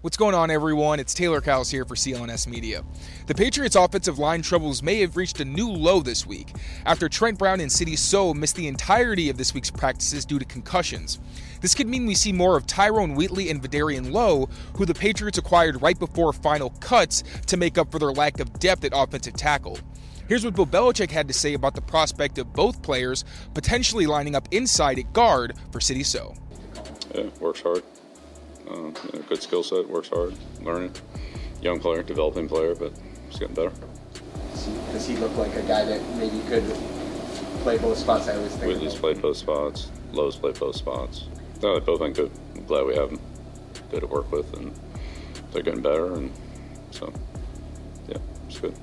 What's going on, everyone? It's Taylor Kyles here for CLNS Media. The Patriots' offensive line troubles may have reached a new low this week after Trent Brown and Sidy Sow missed the entirety of this week's practices due to concussions. This could mean we see more of Tyrone Wheatley and Vederian Lowe, who the Patriots acquired right before final cuts to make up for their lack of depth at offensive tackle. Here's what Bill Belichick had to say about the prospect of both players potentially lining up inside at guard for Sidy Sow. Yeah, works hard. Uh, good skill set, works hard, learning. Young player, developing player, but he's getting better. Does he look like a guy that maybe could play both spots? I always think. Wheatley's played both spots. Lowe's played both spots. No, they've both been good. I'm glad we have them. Good to work with, and they're getting better, and so yeah, it's good.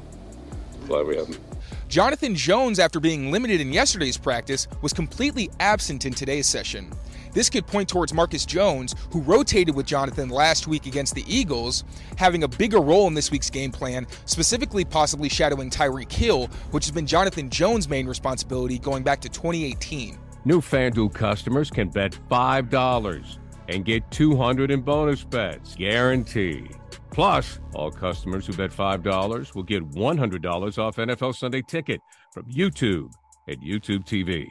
Glad we have them. Jonathan Jones, after being limited in yesterday's practice, was completely absent in today's session. This could point towards Marcus Jones, who rotated with Jonathan last week against the Eagles, having a bigger role in this week's game plan, specifically possibly shadowing Tyreek Hill, which has been Jonathan Jones' main responsibility going back to 2018. New FanDuel customers can bet $5 and get 200 in bonus bets, guaranteed. Plus, all customers who bet $5 will get $100 off NFL Sunday Ticket from YouTube at YouTube TV.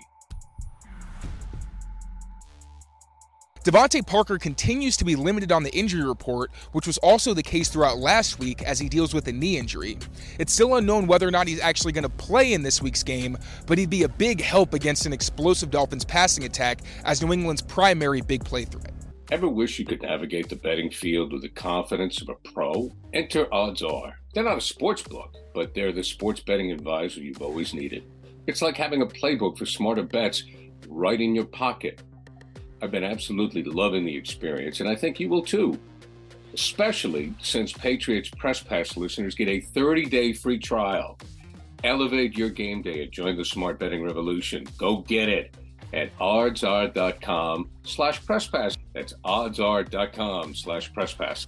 DeVante Parker continues to be limited on the injury report, which was also the case throughout last week as he deals with a knee injury. It's still unknown whether or not he's actually going to play in this week's game, but he'd be a big help against an explosive Dolphins passing attack as New England's primary big play threat. Ever wish you could navigate the betting field with the confidence of a pro? Enter Odds Are. They're not a sports book, but they're the sports betting advisor you've always needed. It's like having a playbook for smarter bets right in your pocket. I've been absolutely loving the experience, and I think you will too. Especially since Patriots Press Pass listeners get a 30 day free trial. Elevate your game day and join the smart betting revolution. Go get it at oddsr.com slash presspass. That's oddsr.com slash presspass.